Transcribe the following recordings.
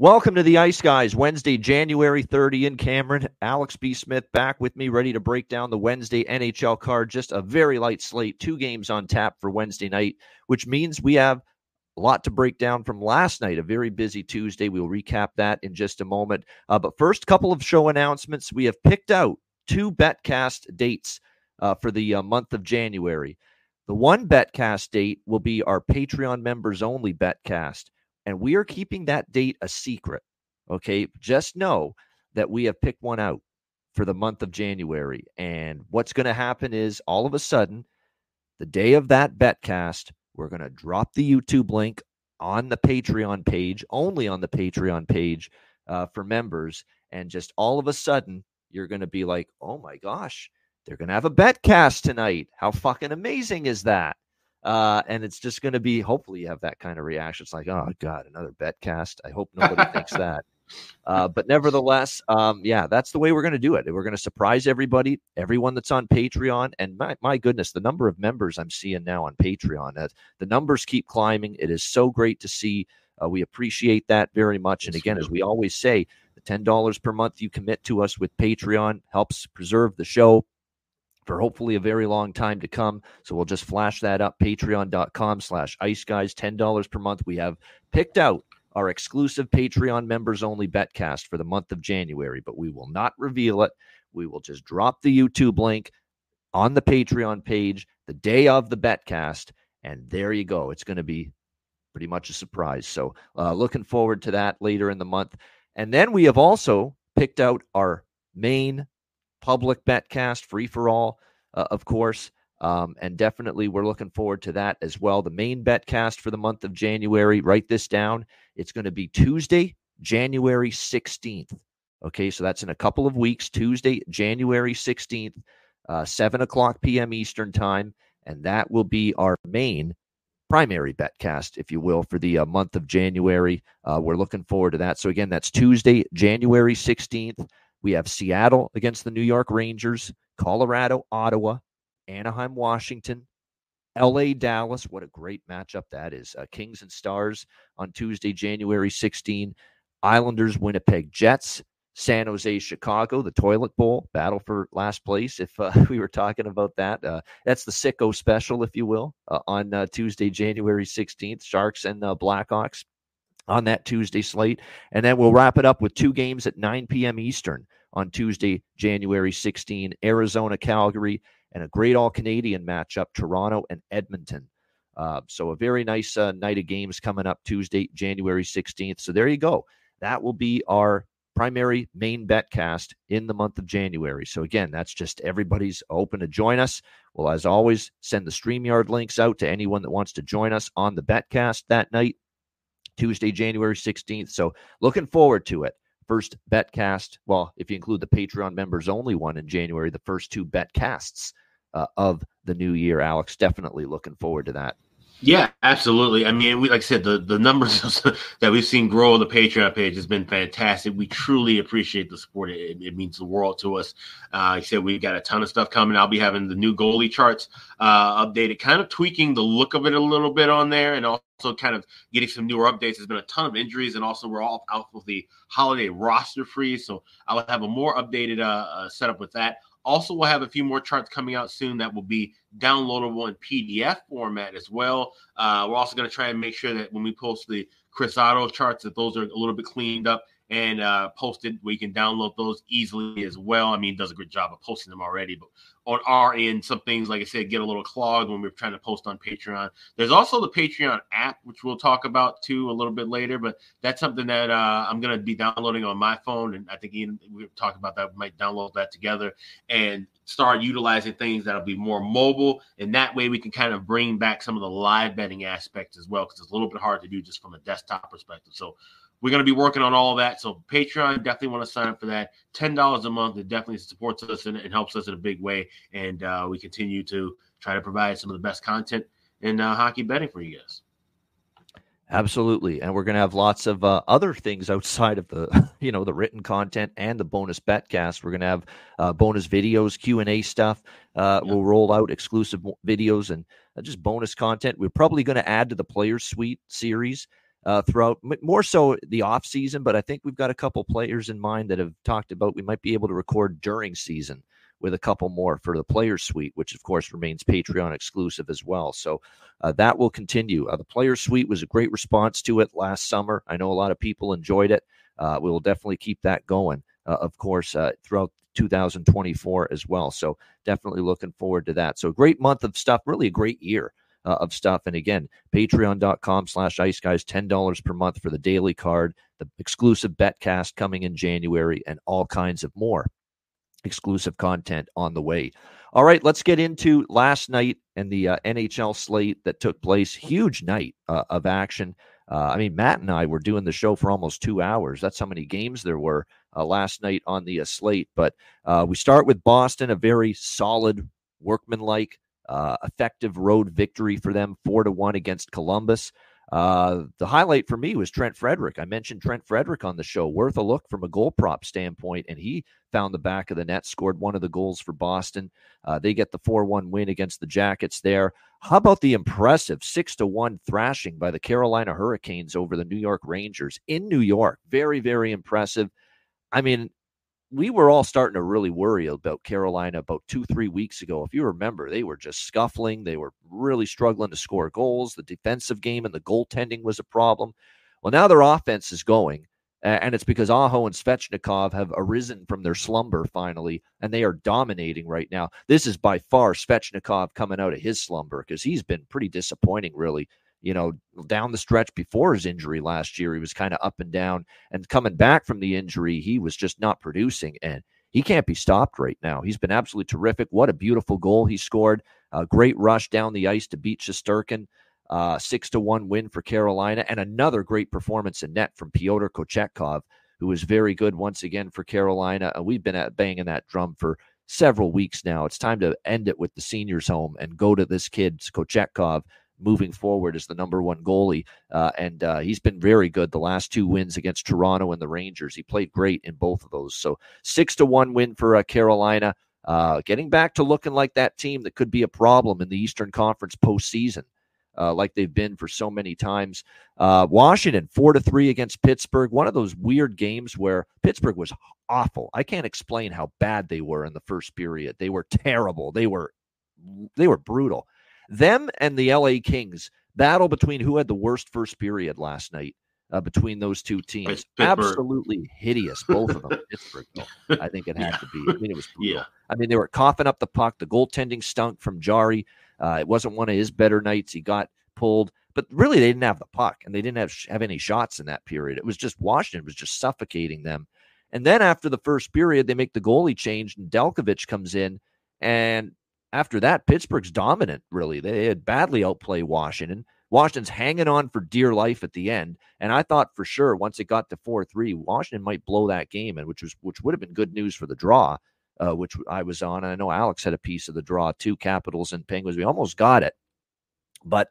Welcome to the Ice Guys, Wednesday, January 30 Ian Cameron. Alex B. Smith back with me, ready to break down the Wednesday NHL card. Just a very light slate, two games on tap for Wednesday night, which means we have a lot to break down from last night, a very busy Tuesday. We'll recap that in just a moment. Uh, but first, couple of show announcements. We have picked out two BetCast dates uh, for the uh, month of January. The one BetCast date will be our Patreon members only BetCast and we are keeping that date a secret. Okay. Just know that we have picked one out for the month of January. And what's going to happen is all of a sudden, the day of that betcast, we're going to drop the YouTube link on the Patreon page, only on the Patreon page uh, for members. And just all of a sudden, you're going to be like, oh my gosh, they're going to have a betcast tonight. How fucking amazing is that? Uh, and it's just going to be hopefully you have that kind of reaction. It's like, oh god, another bet cast. I hope nobody thinks that. Uh, but nevertheless, um, yeah, that's the way we're going to do it. We're going to surprise everybody, everyone that's on Patreon, and my, my goodness, the number of members I'm seeing now on Patreon, uh, the numbers keep climbing. It is so great to see. Uh, we appreciate that very much. And again, as we always say, the ten dollars per month you commit to us with Patreon helps preserve the show, for hopefully a very long time to come. So we'll just flash that up. Patreon.com slash ice guys, $10 per month. We have picked out our exclusive Patreon members only betcast for the month of January, but we will not reveal it. We will just drop the YouTube link on the Patreon page the day of the betcast. And there you go. It's going to be pretty much a surprise. So uh, looking forward to that later in the month. And then we have also picked out our main public betcast, free for all, uh, of course. Um, and definitely, we're looking forward to that as well. The main betcast for the month of January, write this down. It's going to be Tuesday, January 16th. Okay, so that's in a couple of weeks, Tuesday, January 16th, uh, 7 o'clock p.m. Eastern Time. And that will be our main primary betcast, if you will, for the uh, month of January. Uh, we're looking forward to that. So, again, that's Tuesday, January 16th. We have Seattle against the New York Rangers, Colorado, Ottawa, Anaheim, Washington, LA, Dallas. What a great matchup that is. Uh, Kings and Stars on Tuesday, January 16. Islanders, Winnipeg Jets, San Jose, Chicago, the toilet bowl battle for last place. If uh, we were talking about that, uh, that's the sicko special, if you will, uh, on uh, Tuesday, January 16th. Sharks and uh, Blackhawks on that Tuesday slate. And then we'll wrap it up with two games at 9 p.m. Eastern on Tuesday, January 16, Arizona, Calgary, and a great all Canadian matchup, Toronto and Edmonton. Uh, so a very nice uh, night of games coming up Tuesday, January 16th. So there you go. That will be our primary main bet cast in the month of January. So again, that's just everybody's open to join us. Well, as always, send the StreamYard links out to anyone that wants to join us on the betcast that night. Tuesday, January 16th. So looking forward to it. First betcast. Well, if you include the Patreon members only one in January, the first two betcasts uh, of the new year. Alex, definitely looking forward to that. Yeah, absolutely. I mean, we like I said, the the numbers that we've seen grow on the Patreon page has been fantastic. We truly appreciate the support. It, it means the world to us. Uh, like I said we've got a ton of stuff coming. I'll be having the new goalie charts uh, updated, kind of tweaking the look of it a little bit on there, and also kind of getting some newer updates. There's been a ton of injuries, and also we're all out with the holiday roster freeze, so I'll have a more updated uh, uh setup with that. Also, we'll have a few more charts coming out soon that will be downloadable in PDF format as well. Uh, we're also going to try and make sure that when we post the Chris Otto charts, that those are a little bit cleaned up and uh, posted where you can download those easily as well. I mean, does a good job of posting them already, but on our end, some things, like I said, get a little clogged when we're trying to post on Patreon. There's also the Patreon app, which we'll talk about too a little bit later, but that's something that uh, I'm going to be downloading on my phone. And I think Ian, we talked about that. We might download that together and start utilizing things that'll be more mobile. And that way we can kind of bring back some of the live betting aspects as well, because it's a little bit hard to do just from a desktop perspective. So we're going to be working on all of that. So Patreon, definitely want to sign up for that. Ten dollars a month. It definitely supports us and, and, helps us in a big way. And uh, we continue to try to provide some of the best content in uh, hockey betting for you guys. Absolutely, and we're going to have lots of uh, other things outside of the, you know, the written content and the bonus betcast. We're going to have uh, bonus videos, Q and A stuff. Uh, We'll roll out exclusive videos and uh, just bonus content. We're probably going to add to the Players Suite series uh, throughout more so the off season, but I think we've got a couple players in mind that have talked about we might be able to record during season with a couple more for the Players Suite, which of course remains Patreon exclusive as well. So uh, that will continue. Uh, the Players Suite was a great response to it last summer. I know a lot of people enjoyed it. Uh, we will definitely keep that going, uh, of course, uh, throughout 2024 as well. So definitely looking forward to that. So great month of stuff, really a great year. Uh, of stuff. And again, patreon.com slash ice guys, $10 per month for the daily card, the exclusive betcast coming in January, and all kinds of more exclusive content on the way. All right, let's get into last night and the uh, NHL slate that took place. Huge night uh, of action. Uh, I mean, Matt and I were doing the show for almost two hours. That's how many games there were uh, last night on the uh, slate. But uh, we start with Boston, a very solid, workmanlike, effective road victory for them, four to one against Columbus. Uh, the highlight for me was Trent Frederick. I mentioned Trent Frederick on the show, worth a look from a goal prop standpoint, and he found the back of the net, scored one of the goals for Boston. Uh, they get the 4 1 win against the Jackets there. How about the impressive 6 to 1 thrashing by the Carolina Hurricanes over the New York Rangers in New York? Very, very impressive. I mean, we were all starting to really worry about Carolina about two, three weeks ago. If you remember, they were just scuffling. They were really struggling to score goals. The defensive game and the goaltending was a problem. Well, now their offense is going, and it's because Aho and Svechnikov have arisen from their slumber finally, and they are dominating right now. This is by far Svechnikov coming out of his slumber because he's been pretty disappointing, really you know, down the stretch before his injury last year, he was kind of up and down. And coming back from the injury, he was just not producing. And he can't be stopped right now. He's been absolutely terrific. What a beautiful goal he scored. A great rush down the ice to beat Shesterkin. Uh, six to one win for Carolina, and another great performance in net from Pyotr Kochetkov, who was very good once again for Carolina. And we've been at banging that drum for several weeks now. It's time to end it with the seniors' home and go to this kid Kochetkov moving forward as the number one goalie. Uh, and uh, he's been very good the last two wins against Toronto and the Rangers. He played great in both of those. So six to one win for uh, Carolina. Uh, getting back to looking like that team that could be a problem in the Eastern Conference postseason. Uh, like they've been for so many times. Uh, Washington four to three against Pittsburgh. One of those weird games where Pittsburgh was awful. I can't explain how bad they were in the first period. They were terrible. They were they were brutal. Them and the LA Kings battle between who had the worst first period last night. Uh, between those two teams, absolutely hideous, both of them. Pittsburgh, though, I think it had yeah. to be. I mean, it was brutal. Yeah. I mean, they were coughing up the puck. The goaltending stunk from Jarry. Uh, it wasn't one of his better nights. He got pulled, but really, they didn't have the puck and they didn't have have any shots in that period. It was just Washington was just suffocating them. And then after the first period, they make the goalie change, and Nedeljkovic comes in, and after that, Pittsburgh's dominant, really. They had badly outplayed Washington. Washington's hanging on for dear life at the end. And I thought for sure once it got to 4 3, Washington might blow that game, and which was which would have been good news for the draw, uh, which I was on. And I know Alex had a piece of the draw, two Capitals and Penguins. We almost got it. But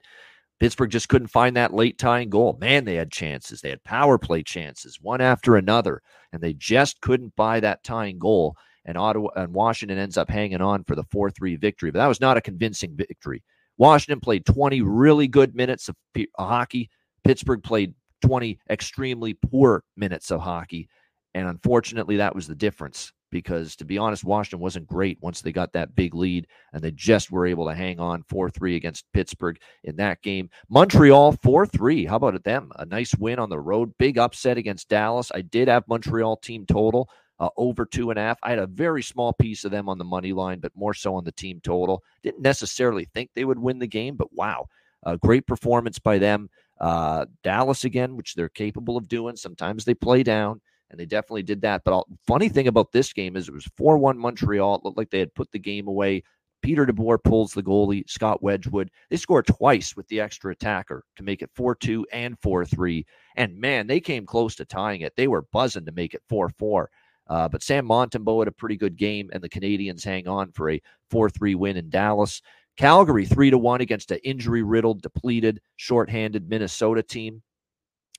Pittsburgh just couldn't find that late tying goal. Man, they had chances. They had power play chances, one after another, and they just couldn't buy that tying goal and Ottawa and Washington ends up hanging on for the 4-3 victory. But that was not a convincing victory. Washington played 20 really good minutes of hockey. Pittsburgh played 20 extremely poor minutes of hockey. And unfortunately, that was the difference because, to be honest, Washington wasn't great once they got that big lead and they just were able to hang on 4 3 against Pittsburgh in that game. Montreal 4 3. How about them? A nice win on the road. Big upset against Dallas. I did have Montreal team total uh, over two and a half. I had a very small piece of them on the money line, but more so on the team total. Didn't necessarily think they would win the game, but wow, a great performance by them. Uh, Dallas again, which they're capable of doing. Sometimes they play down, and they definitely did that. But all, funny thing about this game is it was 4 1 Montreal. It looked like they had put the game away Peter DeBoer pulls the goalie, Scott Wedgwood. They score twice with the extra attacker to make it 4 2 and 4 3. And man, they came close to tying it. They were buzzing to make it 4 4. Uh, but Sam Montembeault had a pretty good game, and the Canadiens hang on for a 4 3 win in Dallas. Calgary 3 to 1 against an injury riddled, depleted, shorthanded Minnesota team.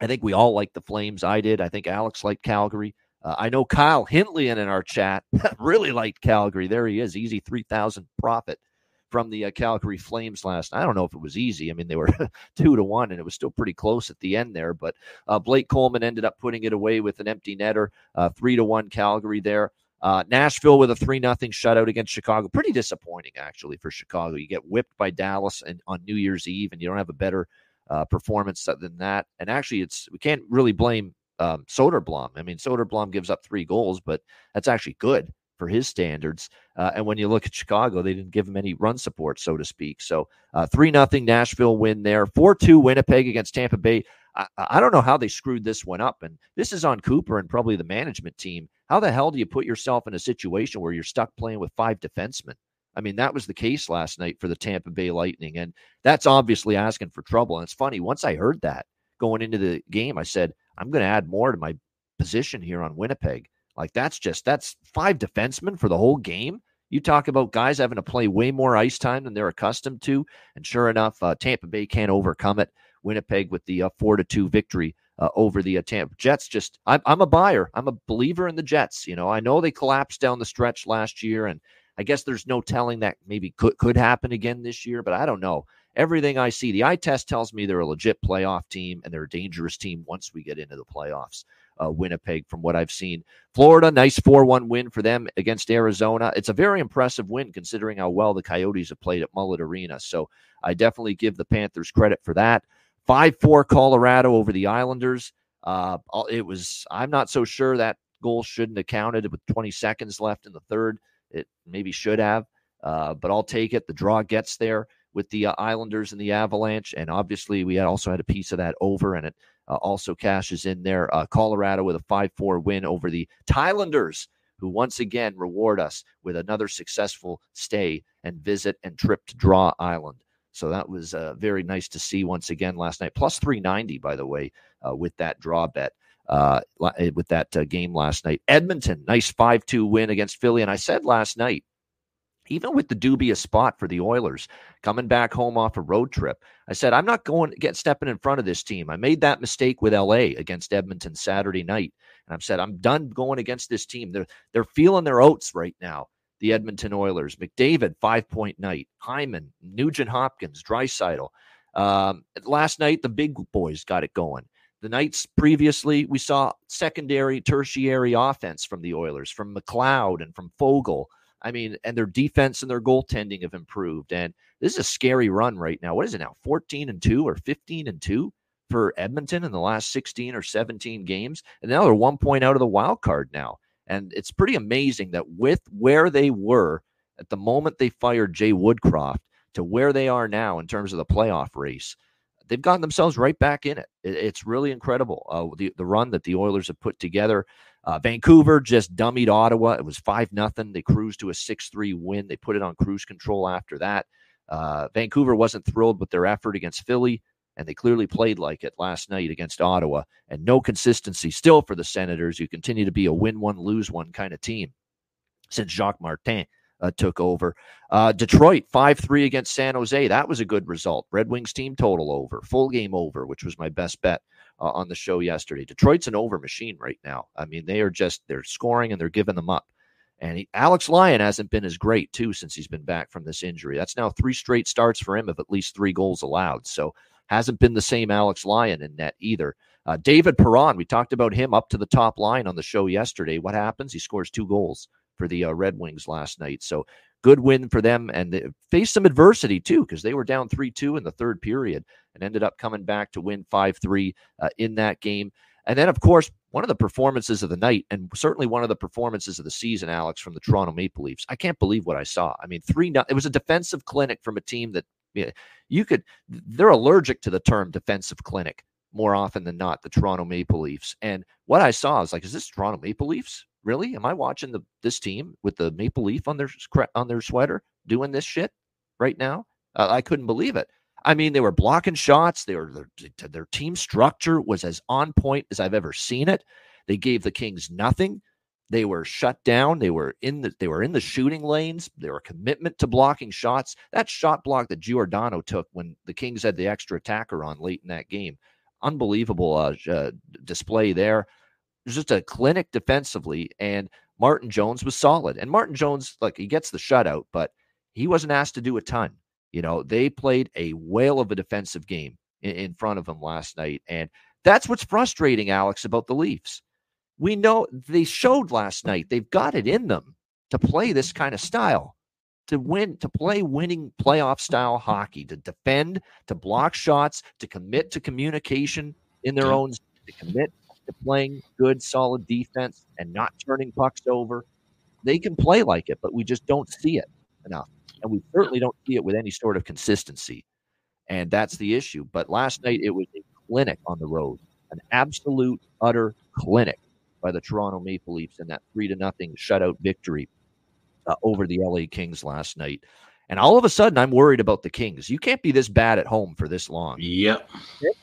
I think we all liked the Flames. I did. I think Alex liked Calgary. Uh, I know Kyle Hintley in, in our chat really liked Calgary. There he is, easy 3,000 profit from the uh, Calgary Flames last. I don't know if it was easy. I mean, they were two to one, and it was still pretty close at the end there. But uh, Blake Coleman ended up putting it away with an empty netter, uh, three to one Calgary there. Uh, Nashville with a three nothing shutout against Chicago. Pretty disappointing actually for Chicago. You get whipped by Dallas and on New Year's Eve, and you don't have a better uh, performance than that. And actually, it's we can't really blame um, Soderblom. I mean, Soderblom gives up three goals, but that's actually good for his standards. Uh, and when you look at Chicago, they didn't give him any run support, so to speak. So uh, three nothing Nashville win there. Four two Winnipeg against Tampa Bay. I, I don't know how they screwed this one up, and this is on Cooper and probably the management team. How the hell do you put yourself in a situation where you're stuck playing with five defensemen? I mean, that was the case last night for the Tampa Bay Lightning, and that's obviously asking for trouble. And it's funny, once I heard that going into the game, I said, I'm going to add more to my position here on Winnipeg. Like, that's just, that's five defensemen for the whole game. You talk about guys having to play way more ice time than they're accustomed to. And sure enough, uh, Tampa Bay can't overcome it. Winnipeg with the uh, four to two victory uh, over the uh, Tampa Jets. Just I'm, I'm a buyer. I'm a believer in the Jets. You know, I know they collapsed down the stretch last year, and I guess there's no telling that maybe could could happen again this year. But I don't know. Everything I see, the eye test tells me they're a legit playoff team and they're a dangerous team once we get into the playoffs. Uh, Winnipeg, from what I've seen. Florida, nice 4 1 win for them against Arizona. It's a very impressive win considering how well the Coyotes have played at Mullet Arena. So I definitely give the Panthers credit for that. 5 4 Colorado over the Islanders. Uh, it was, I'm not so sure that goal shouldn't have counted with 20 seconds left in the third. It maybe should have, uh, but I'll take it. The draw gets there with the uh, Islanders and the Avalanche. And obviously, we had also had a piece of that over, and it also cashes in there. Uh, Colorado with a 5 4 win over the Islanders, who once again reward us with another successful stay and visit and trip to Draw Island. So that was uh, very nice to see once again last night. Plus 390, by the way, uh, with that draw bet. Uh, eh, with that uh, game last night, Edmonton, nice 5 2 win against Philly. And I said last night, even with the dubious spot for the Oilers coming back home off a road trip, I said, I'm not going to get stepping in front of this team. I made that mistake with LA against Edmonton Saturday night. And I've said, I'm done going against this team. They're, they're feeling their oats right now the Edmonton Oilers. McDavid, five point night. Hyman, Nugent Hopkins, Draisaitl. Um, last night, the big boys got it going. The nights previously, we saw secondary, tertiary offense from the Oilers, from McLeod and from Foegele. I mean, and their defense and their goaltending have improved. And this is a scary run right now. What is it now? 14 and 2 or 15 and 2 for Edmonton in the last 16 or 17 games. And now they're one point out of the wild card now. And it's pretty amazing that with where they were at the moment they fired Jay Woodcroft to where they are now in terms of the playoff race, they've gotten themselves right back in it. it's really incredible uh, the the run that the Oilers have put together. Uh, Vancouver just dummied Ottawa. It was five nothing. They cruised to a six three win. They put it on cruise control after that. Uh, Vancouver wasn't thrilled with their effort against Philly and they clearly played like it last night against Ottawa. And no consistency still for the Senators, who continue to be a win one, lose one kind of team since Jacques Martin uh, took over. Uh, Detroit 5 3 against San Jose. That was a good result. Red Wings team total over, full game over, which was my best bet uh, on the show yesterday. Detroit's an over machine right now. I mean, they are just, they're scoring and they're giving them up. And he, Alex Lyon hasn't been as great, too, since he's been back from this injury. That's now three straight starts for him of at least three goals allowed. So Hasn't been the same Alex Lyon in net either. Uh, David Perron, we talked about him up to the top line on the show yesterday. What happens? He scores two goals for the uh, Red Wings last night. So good win for them. And they faced some adversity too, because they were down 3 2 in the third period and ended up coming back to win 5 3 uh, in that game. And then, of course, one of the performances of the night, and certainly one of the performances of the season, Alex, from the Toronto Maple Leafs. I can't believe what I saw. I mean, three. It was a defensive clinic from a team that you could they're allergic to the term defensive clinic more often than not the Toronto Maple Leafs. And what I saw is like is this Toronto Maple Leafs? Really? Am I watching the this team with the maple leaf on their on their sweater? doing this shit right now. Uh, I couldn't believe it. I mean, they were blocking shots. They were their, their team structure was as on point as I've ever seen it. They gave the Kings nothing. They were shut down. They were in the they were in the shooting lanes. They were commitment to blocking shots. That shot block that Giordano took when the Kings had the extra attacker on late in that game, unbelievable uh, uh, display there. Was just a clinic defensively, and Martin Jones was solid. And Martin Jones, like he gets the shutout, but he wasn't asked to do a ton. You know, they played a whale of a defensive game in, in front of him last night. And that's what's frustrating, Alex, about the Leafs. We know they showed last night they've got it in them to play this kind of style, to win, to play winning playoff style hockey, to defend, to block shots, to commit to communication in their own, to commit to playing good, solid defense and not turning pucks over. They can play like it, but we just don't see it enough. And we certainly don't see it with any sort of consistency. And that's the issue. But last night it was a clinic on the road, an absolute, utter clinic by the Toronto Maple Leafs in that three to nothing shutout victory uh, over the LA Kings last night. And all of a sudden, I'm worried about the Kings. You can't be this bad at home for this long. Yep.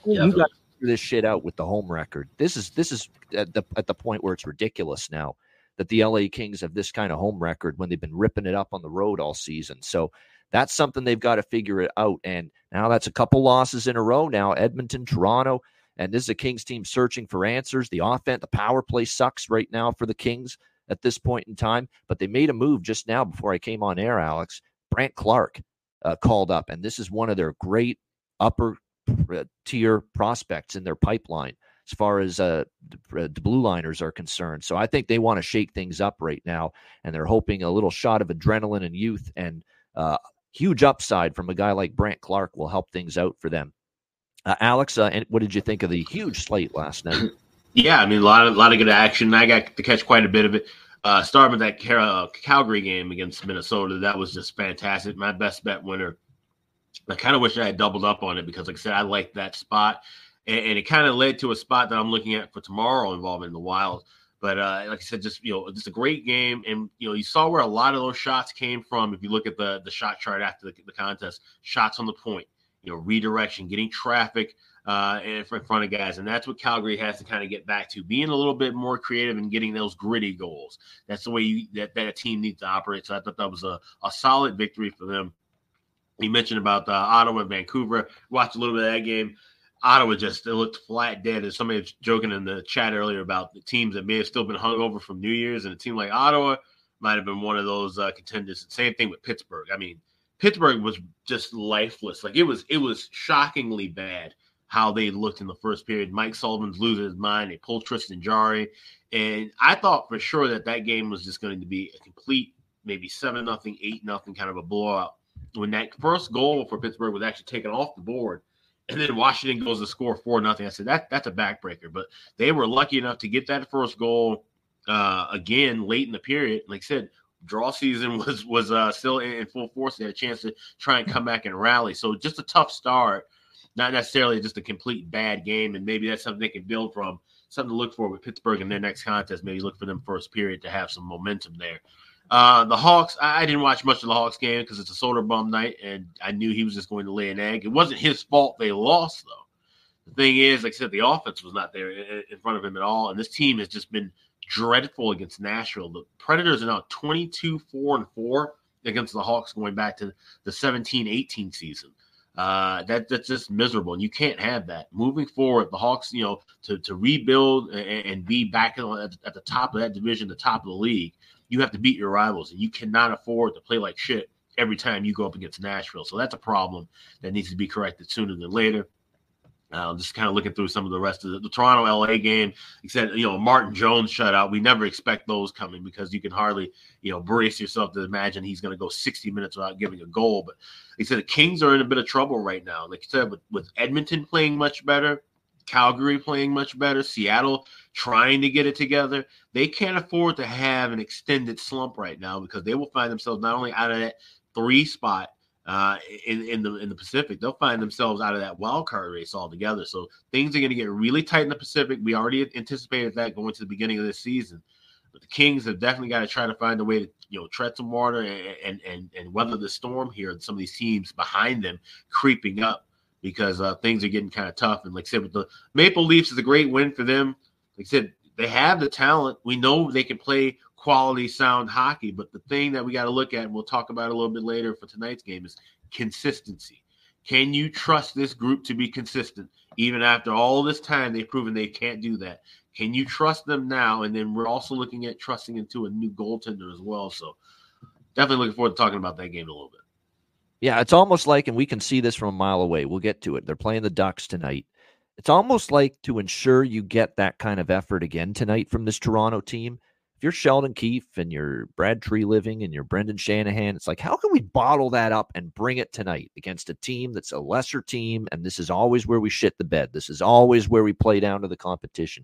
You got this shit out with the home record. This is this is at the at the point where it's ridiculous now that the LA Kings have this kind of home record when they've been ripping it up on the road all season. So that's something they've got to figure it out. And now that's a couple losses in a row now. Edmonton, Toronto, and this is a Kings team searching for answers. The offense, the power play sucks right now for the Kings at this point in time. But they made a move just now before I came on air, Alex. Brandt Clarke uh, called up, and this is one of their great upper tier prospects in their pipeline as far as uh, the, uh, the blue liners are concerned. So I think they want to shake things up right now, and they're hoping a little shot of adrenaline and youth and uh, huge upside from a guy like Brandt Clarke will help things out for them. Uh, Alex, uh, what did you think of the huge slate last night? Yeah, I mean a lot of a lot of good action. I got to catch quite a bit of it. Uh, starting with that uh, Calgary game against Minnesota, that was just fantastic. My best bet winner. I kind of wish I had doubled up on it because, like I said, I like that spot, and, and it kind of led to a spot that I'm looking at for tomorrow involving the Wild. But uh, like I said, just you know, just a great game, and you know, you saw where a lot of those shots came from. If you look at the the shot chart after the, the contest, shots on the point, you know, redirection, getting traffic uh, in front of guys. And that's what Calgary has to kind of get back to being a little bit more creative and getting those gritty goals. That's the way you, that, that a team needs to operate. So I thought that was a, a solid victory for them. You mentioned about uh, Ottawa and Vancouver. Watched a little bit of that game. Ottawa just it looked flat dead. As somebody was joking in the chat earlier about the teams that may have still been hung over from New Year's, and a team like Ottawa might have been one of those uh, contenders. Same thing with Pittsburgh. I mean, Pittsburgh was just lifeless. Like it was, it was shockingly bad how they looked in the first period. Mike Sullivan's losing his mind. They pulled Tristan Jarry, and I thought for sure that that game was just going to be a complete, maybe seven nothing, eight nothing kind of a blowout. When that first goal for Pittsburgh was actually taken off the board, and then Washington goes to score four nothing, I said that that's a backbreaker. But they were lucky enough to get that first goal uh, again late in the period. Like I said, draw season was was uh, still in, in, full force. They had a chance to try and come back and rally. So just a tough start, not necessarily just a complete bad game. And maybe that's something they can build from. Something to look for with Pittsburgh in their next contest. Maybe look for them first period to have some momentum there. Uh, the Hawks, I, I, didn't watch much of the Hawks game because it's a Soderblom night, and I knew he was just going to lay an egg. It wasn't his fault they lost, though. The thing is, like I said, the offense was not there in, in front of him at all, and this team has just been – dreadful against Nashville. The Predators are now 22 4 and 4 against the Hawks going back to the 17 18 season. Uh, that that's just miserable, and you can't have that. Moving forward, the Hawks, you know, to to rebuild and, and be back at, at the top of that division, the top of the league, you have to beat your rivals, and you cannot afford to play like shit every time you go up against Nashville. So that's a problem that needs to be corrected sooner than later. Uh, just kind of looking through some of the rest of the, the Toronto LA game. Except you know Martin Jones shutout. We never expect those coming because you can hardly you know brace yourself to imagine he's going to go 60 minutes without giving a goal. But I said, the Kings are in a bit of trouble right now. Like I said, with, with Edmonton playing much better, Calgary playing much better, Seattle trying to get it together. They can't afford to have an extended slump right now because they will find themselves not only out of that three spot uh, in in the in the Pacific, they'll find themselves out of that wild card race altogether. So things are going to get really tight in the Pacific. We already anticipated that going to the beginning of this season, but the Kings have definitely got to try to find a way to you know tread some water and and and weather the storm here. And some of these teams behind them creeping up because uh, things are getting kind of tough. And like I said, with the Maple Leafs is a great win for them. Like I said, they have the talent. We know they can play quality, sound hockey. But the thing that we got to look at, and we'll talk about a little bit later for tonight's game, is consistency. Can you trust this group to be consistent? Even after all this time, they've proven they can't do that. Can you trust them now? And then we're also looking at trusting into a new goaltender as well. So definitely looking forward to talking about that game a little bit. Yeah, it's almost like, and we can see this from a mile away. We'll get to it. They're playing the Ducks tonight. It's almost like to ensure you get that kind of effort again tonight from this Toronto team. If you're Sheldon Keefe and you're Brad Treliving and you're Brendan Shanahan, it's like, how can we bottle that up and bring it tonight against a team that's a lesser team? And this is always where we shit the bed. This is always where we play down to the competition.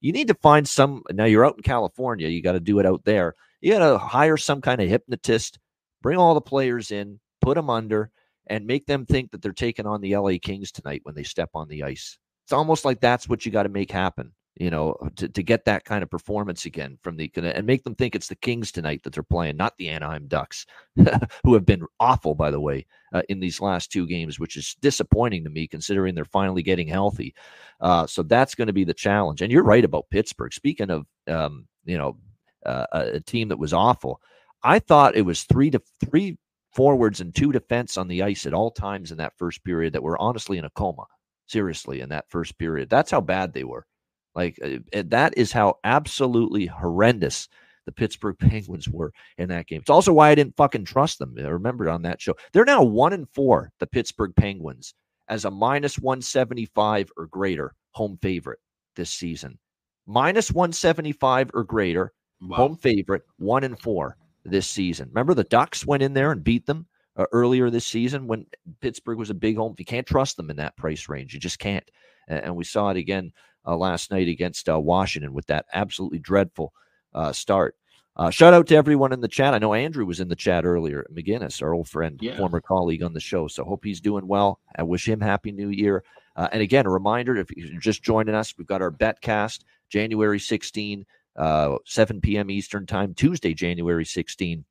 You need to find some. Now you're out in California. You got to do it out there. You got to hire some kind of hypnotist, bring all the players in, put them under, and make them think that they're taking on the LA Kings tonight when they step on the ice. It's almost like that's what you got to make happen, you know, to, to get that kind of performance again from the and make them think it's the Kings tonight that they're playing, not the Anaheim Ducks, who have been awful, by the way, uh, in these last two games, which is disappointing to me considering they're finally getting healthy. Uh, so that's going to be the challenge. And you're right about Pittsburgh. Speaking of, um, you know, uh, a team that was awful. I thought it was three to three forwards and two defense on the ice at all times in that first period that were honestly in a coma. Seriously, in that first period, that's how bad they were. Like uh, that is how absolutely horrendous the Pittsburgh Penguins were in that game. It's also why I didn't fucking trust them. I remember on that show. They're now one and four, the Pittsburgh Penguins, as a minus 175 or greater home favorite this season. Minus 175 or greater, wow. home favorite, one and four this season. Remember the Ducks went in there and beat them uh, earlier this season when Pittsburgh was a big home. You can't trust them in that price range. You just can't. And, and we saw it again uh, last night against uh, Washington with that absolutely dreadful uh, start. Uh, shout out to everyone in the chat. I know Andrew was in the chat earlier. McGinnis, our old friend, yeah. former colleague on the show. So hope he's doing well. I wish him happy new year. Uh, and again, a reminder if you're just joining us, we've got our betcast January 16 uh, 7 p.m. Eastern Time, Tuesday, January 16.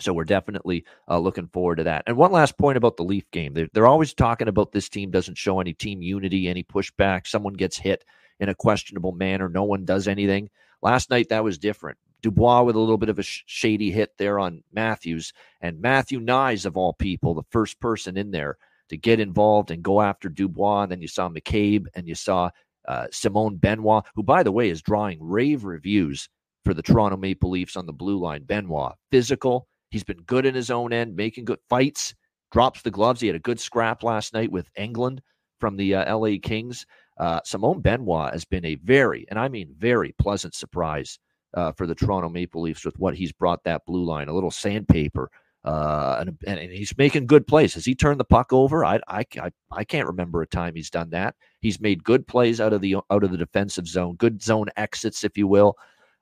So we're definitely uh, looking forward to that. And one last point about the Leaf game. They're, they're always talking about this team doesn't show any team unity, any pushback. Someone gets hit in a questionable manner. No one does anything. Last night, that was different. Dubois with a little bit of a sh- shady hit there on Matthews. And Matthew Knies, of all people, the first person in there to get involved and go after Dubois. And then you saw McCabe and you saw uh, Simon Benoit, who, by the way, is drawing rave reviews for the Toronto Maple Leafs on the blue line. Benoit, physical. He's been good in his own end, making good fights, drops the gloves. He had a good scrap last night with Englund from the uh, LA Kings. Uh, Simon Benoit has been a very, and I mean very pleasant surprise uh, for the Toronto Maple Leafs with what he's brought that blue line, a little sandpaper uh, and, and, he's making good plays. Has he turned the puck over? I, I, I, I can't remember a time he's done that. He's made good plays out of the out of the defensive zone, good zone exits, if you will,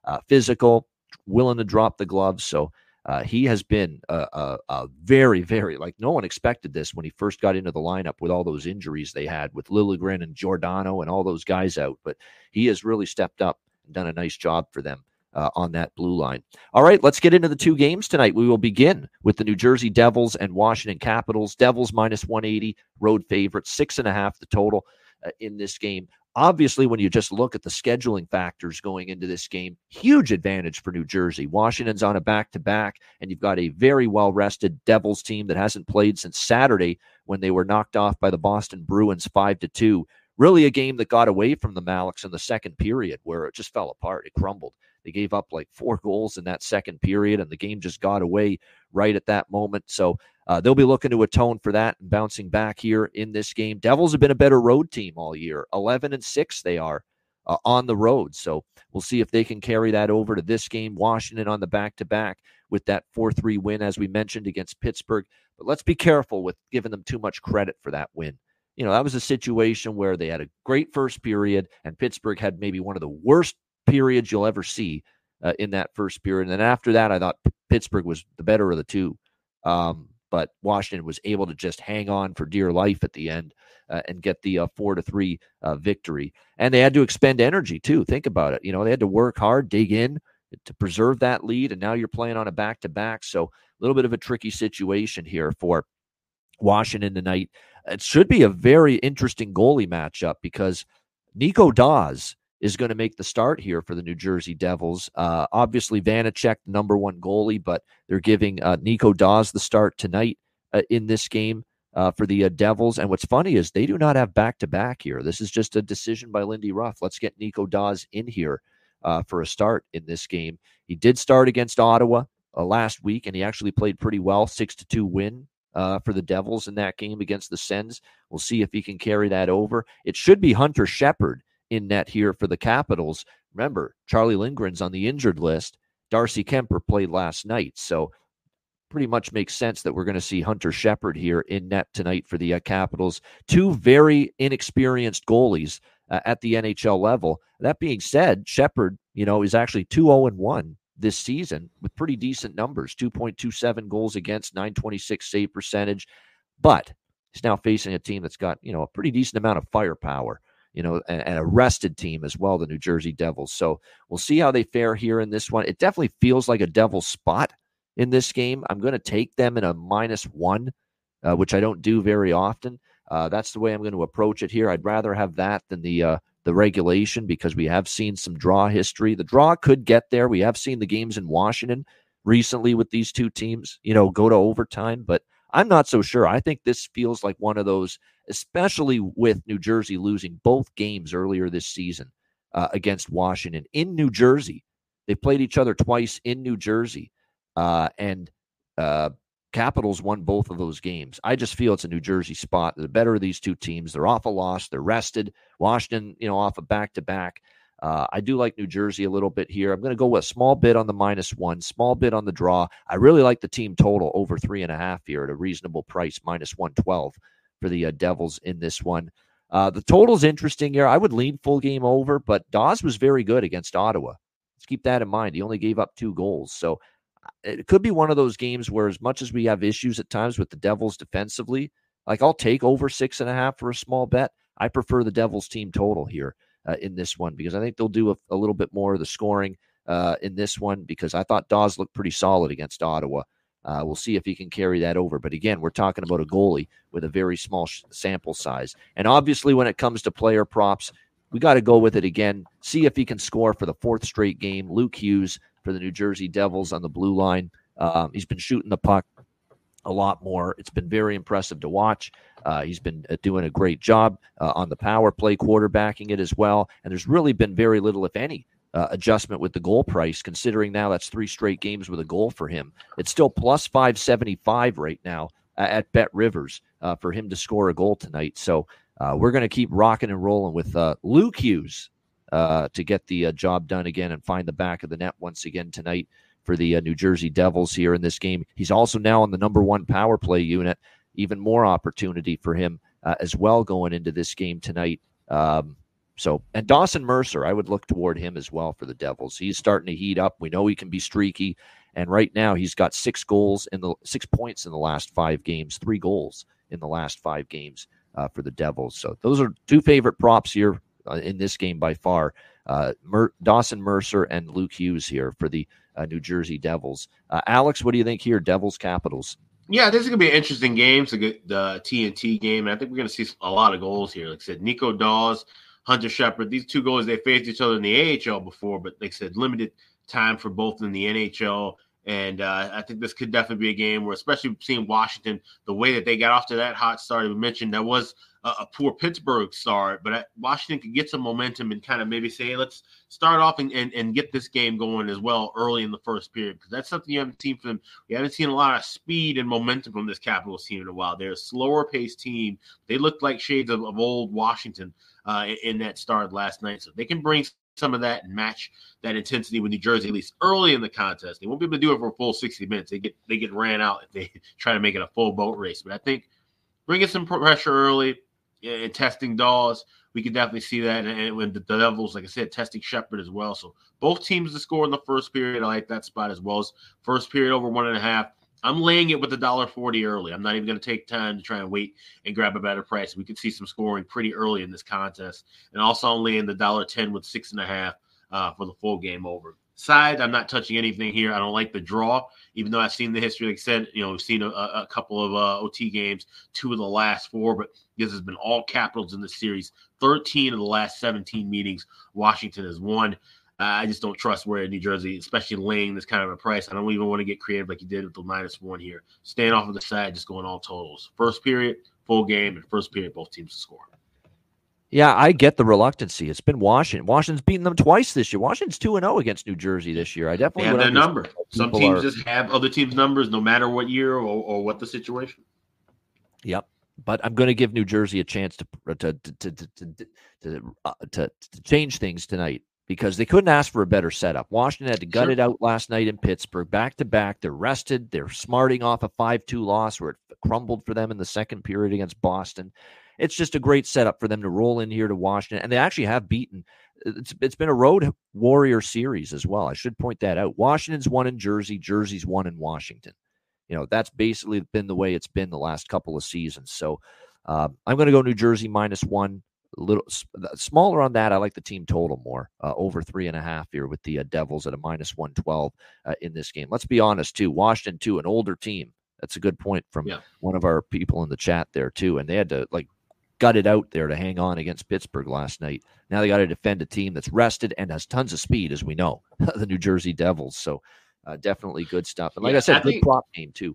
uh, physical, willing to drop the gloves. So uh, he has been a, a, a, very, very like no one expected this when he first got into the lineup with all those injuries they had with Liljegren and Giordano and all those guys out. But he has really stepped up and done a nice job for them uh, on that blue line. All right, let's get into the two games tonight. We will begin with the New Jersey Devils and Washington Capitals. Devils minus 180, road favorite, six and a half the total uh, in this game. Obviously, when you just look at the scheduling factors going into this game, huge advantage for New Jersey. Washington's on a back to back, and you've got a very well rested Devils team that hasn't played since Saturday when they were knocked off by the Boston Bruins 5 to 2. Really, a game that got away from the Maliks in the second period where it just fell apart. It crumbled. They gave up like four goals in that second period, and the game just got away right at that moment. So uh, they'll be looking to atone for that and bouncing back here in this game. Devils have been a better road team all year. 11 and 6 they are uh, on the road. So we'll see if they can carry that over to this game. Washington on the back to back with that 4 3 win, as we mentioned, against Pittsburgh. But let's be careful with giving them too much credit for that win. You know, that was a situation where they had a great first period, and Pittsburgh had maybe one of the worst periods you'll ever see uh, in that first period. And then after that, I thought Pittsburgh was the better of the two. Um, but Washington was able to just hang on for dear life at the end uh, and get the uh, four to three uh, victory. And they had to expend energy too. Think about it. You know, they had to work hard, dig in, to preserve that lead. And now you're playing on a back to back. So a little bit of a tricky situation here for Washington tonight. It should be a very interesting goalie matchup because Nico Daws is going to make the start here for the New Jersey Devils. Uh, obviously, Vanecek, number one goalie, but they're giving uh, Nico Daws the start tonight uh, in this game uh, for the uh, Devils. And what's funny is they do not have back to back here. This is just a decision by Lindy Ruff. Let's get Nico Daws in here uh, for a start in this game. He did start against Ottawa last week, and he actually played pretty well, six to two win. for the Devils in that game against the Sens. We'll see if he can carry that over. It should be Hunter Shepard in net here for the Capitals. Remember, Charlie Lindgren's on the injured list. Darcy Kuemper played last night. So pretty much makes sense that we're going to see Hunter Shepard here in net tonight for the uh, Capitals. Two very inexperienced goalies uh, at the NHL level. That being said, Shepard, you know, is actually 2 0 1 this season with pretty decent numbers 2.27 goals against, 926 save percentage. But he's now facing a team that's got, you know, a pretty decent amount of firepower you know, and, and, a rested team as well, the New Jersey Devils. So we'll see how they fare here in this one. It definitely feels like a Devil spot in this game. I'm going to take them in a minus one, uh, which I don't do very often. Uh, that's the way I'm going to approach it here. I'd rather have that than the uh, the regulation because we have seen some draw history. The draw could get there. We have seen the games in Washington recently with these two teams, you know, go to overtime, but I'm not so sure. I think this feels like one of those especially with New Jersey losing both games earlier this season uh, against Washington in New Jersey. They played each other twice in New Jersey, uh, and uh, Capitals won both of those games. I just feel it's a New Jersey spot. The better of these two teams. They're off a loss. They're rested. Washington, you know, off a back to back. I do like New Jersey a little bit here. I'm going to go with a small bit on the minus one, small bit on the draw. I really like the team total over three and a half here at a reasonable price, minus 112 for the uh, Devils in this one. Uh, the total's interesting here. I would lean full game over, but Daws was very good against Ottawa. Let's keep that in mind. He only gave up two goals. So uh, it could be one of those games where, as much as we have issues at times with the Devils defensively, like I'll take over six and a half for a small bet. I prefer the Devils team total here uh, in this one because I think they'll do a, a little bit more of the scoring uh, in this one because I thought Daws looked pretty solid against Ottawa. Uh, we'll see if he can carry that over. But again, we're talking about a goalie with a very small sh- sample size. And obviously, when it comes to player props, we got to go with it again. See if he can score for the fourth straight game. Luke Hughes for the New Jersey Devils on the blue line. Um, he's been shooting the puck a lot more. It's been very impressive to watch. Uh, he's been uh, doing a great job uh, on the power play, quarterbacking it as well. And there's really been very little, if any, uh, adjustment with the goal price, considering now that's three straight games with a goal for him. It's still plus 575 right now at BetRivers uh, for him to score a goal tonight. So uh, we're going to keep rocking and rolling with Luke Hughes to get the job done again and find the back of the net once again tonight for the New Jersey Devils here in this game. He's also now on the number one power play unit. Even more opportunity for him as well going into this game tonight. Um, so, and Dawson Mercer, I would look toward him as well for the Devils. He's starting to heat up. We know he can be streaky, and right now he's got six goals in the six points in the last five games, three goals in the last five games uh, for the Devils. So, those are two favorite props here uh, in this game by far. Uh, Mer- Dawson Mercer and Luke Hughes here for the uh, New Jersey Devils. Uh, Alex, what do you think here? Devils Capitals. Yeah, this is gonna be an interesting game. It's a good the TNT game. I think we're gonna see a lot of goals here. Like I said, Nico Daws, Hunter Shepard. These two goals they faced each other in the AHL before, but like I said, limited time for both in the NHL. And uh, I think this could definitely be a game where, especially seeing Washington, the way that they got off to that hot start, we mentioned that was a, poor Pittsburgh start, but Washington could get some momentum and kind of maybe say, hey, let's start off and, and, and, get this game going as well early in the first period because that's something you haven't seen from them. We haven't seen a lot of speed and momentum from this Capitals team in a while. They're a slower paced team. They look like shades of, of old Washington uh, in that start last night. So they can bring some of that and match that intensity with New Jersey at least early in the contest. They won't be able to do it for a full 60 minutes. They get they get ran out if they try to make it a full boat race. But I think bringing some pressure early and testing Daws, we can definitely see that. And when the Devils, like I said, testing Shepard as well. So both teams to score in the first period. I like that spot as well as first period over one and a half. I'm laying it with a dollar forty early. I'm not even going to take time to try and wait and grab a better price. We could see some scoring pretty early in this contest, and also I'm laying the dollar ten with six and a half uh, for the full game over. Side, I'm not touching anything here. I don't like the draw, even though I've seen the history. Like I said, you know, we've seen a, a couple of uh, OT games, two of the last four, but this has been all capitals in the series. 13 of the last 17 meetings, Washington has won. Uh, I just don't trust where New Jersey, especially laying this kind of a price. I don't even want to get creative like you did with the minus one here. Staying off of the side, just going all totals. First period, full game, and first period, both teams to score. Yeah, I get the reluctancy. It's been Washington. Washington's beaten them twice this year. Washington's two and zero oh against New Jersey this year. I definitely they have their number. Some teams are... just have other teams' numbers, no matter what year or, or what the situation. Yep but I'm going to give New Jersey a chance to to to to to, to, uh, to, to change things tonight because they couldn't ask for a better setup. Washington had to gut sure. it out last night in Pittsburgh, back to back. They're rested. They're smarting off a 5 2 loss where it crumbled for them in the second period against Boston. It's just a great setup for them to roll in here to Washington. And they actually have beaten. It's, it's been a road warrior series as well. I should point that out. Washington's won in Jersey, Jersey's won in Washington. You know, that's basically been the way it's been the last couple of seasons. So uh, I'm going to go New Jersey minus one a little smaller on that. I like the team total more, uh, over three and a half here with the uh, Devils at a minus 112 uh, in this game. Let's be honest, too. Washington, too, an older team. That's a good point from yeah. one of our people in the chat there, too. And they had to, like, gut it out there to hang on against Pittsburgh last night. Now they got to defend a team that's rested and has tons of speed, as we know, the New Jersey Devils. So uh, definitely good stuff. And like yeah, I said, I good think, prop game, too.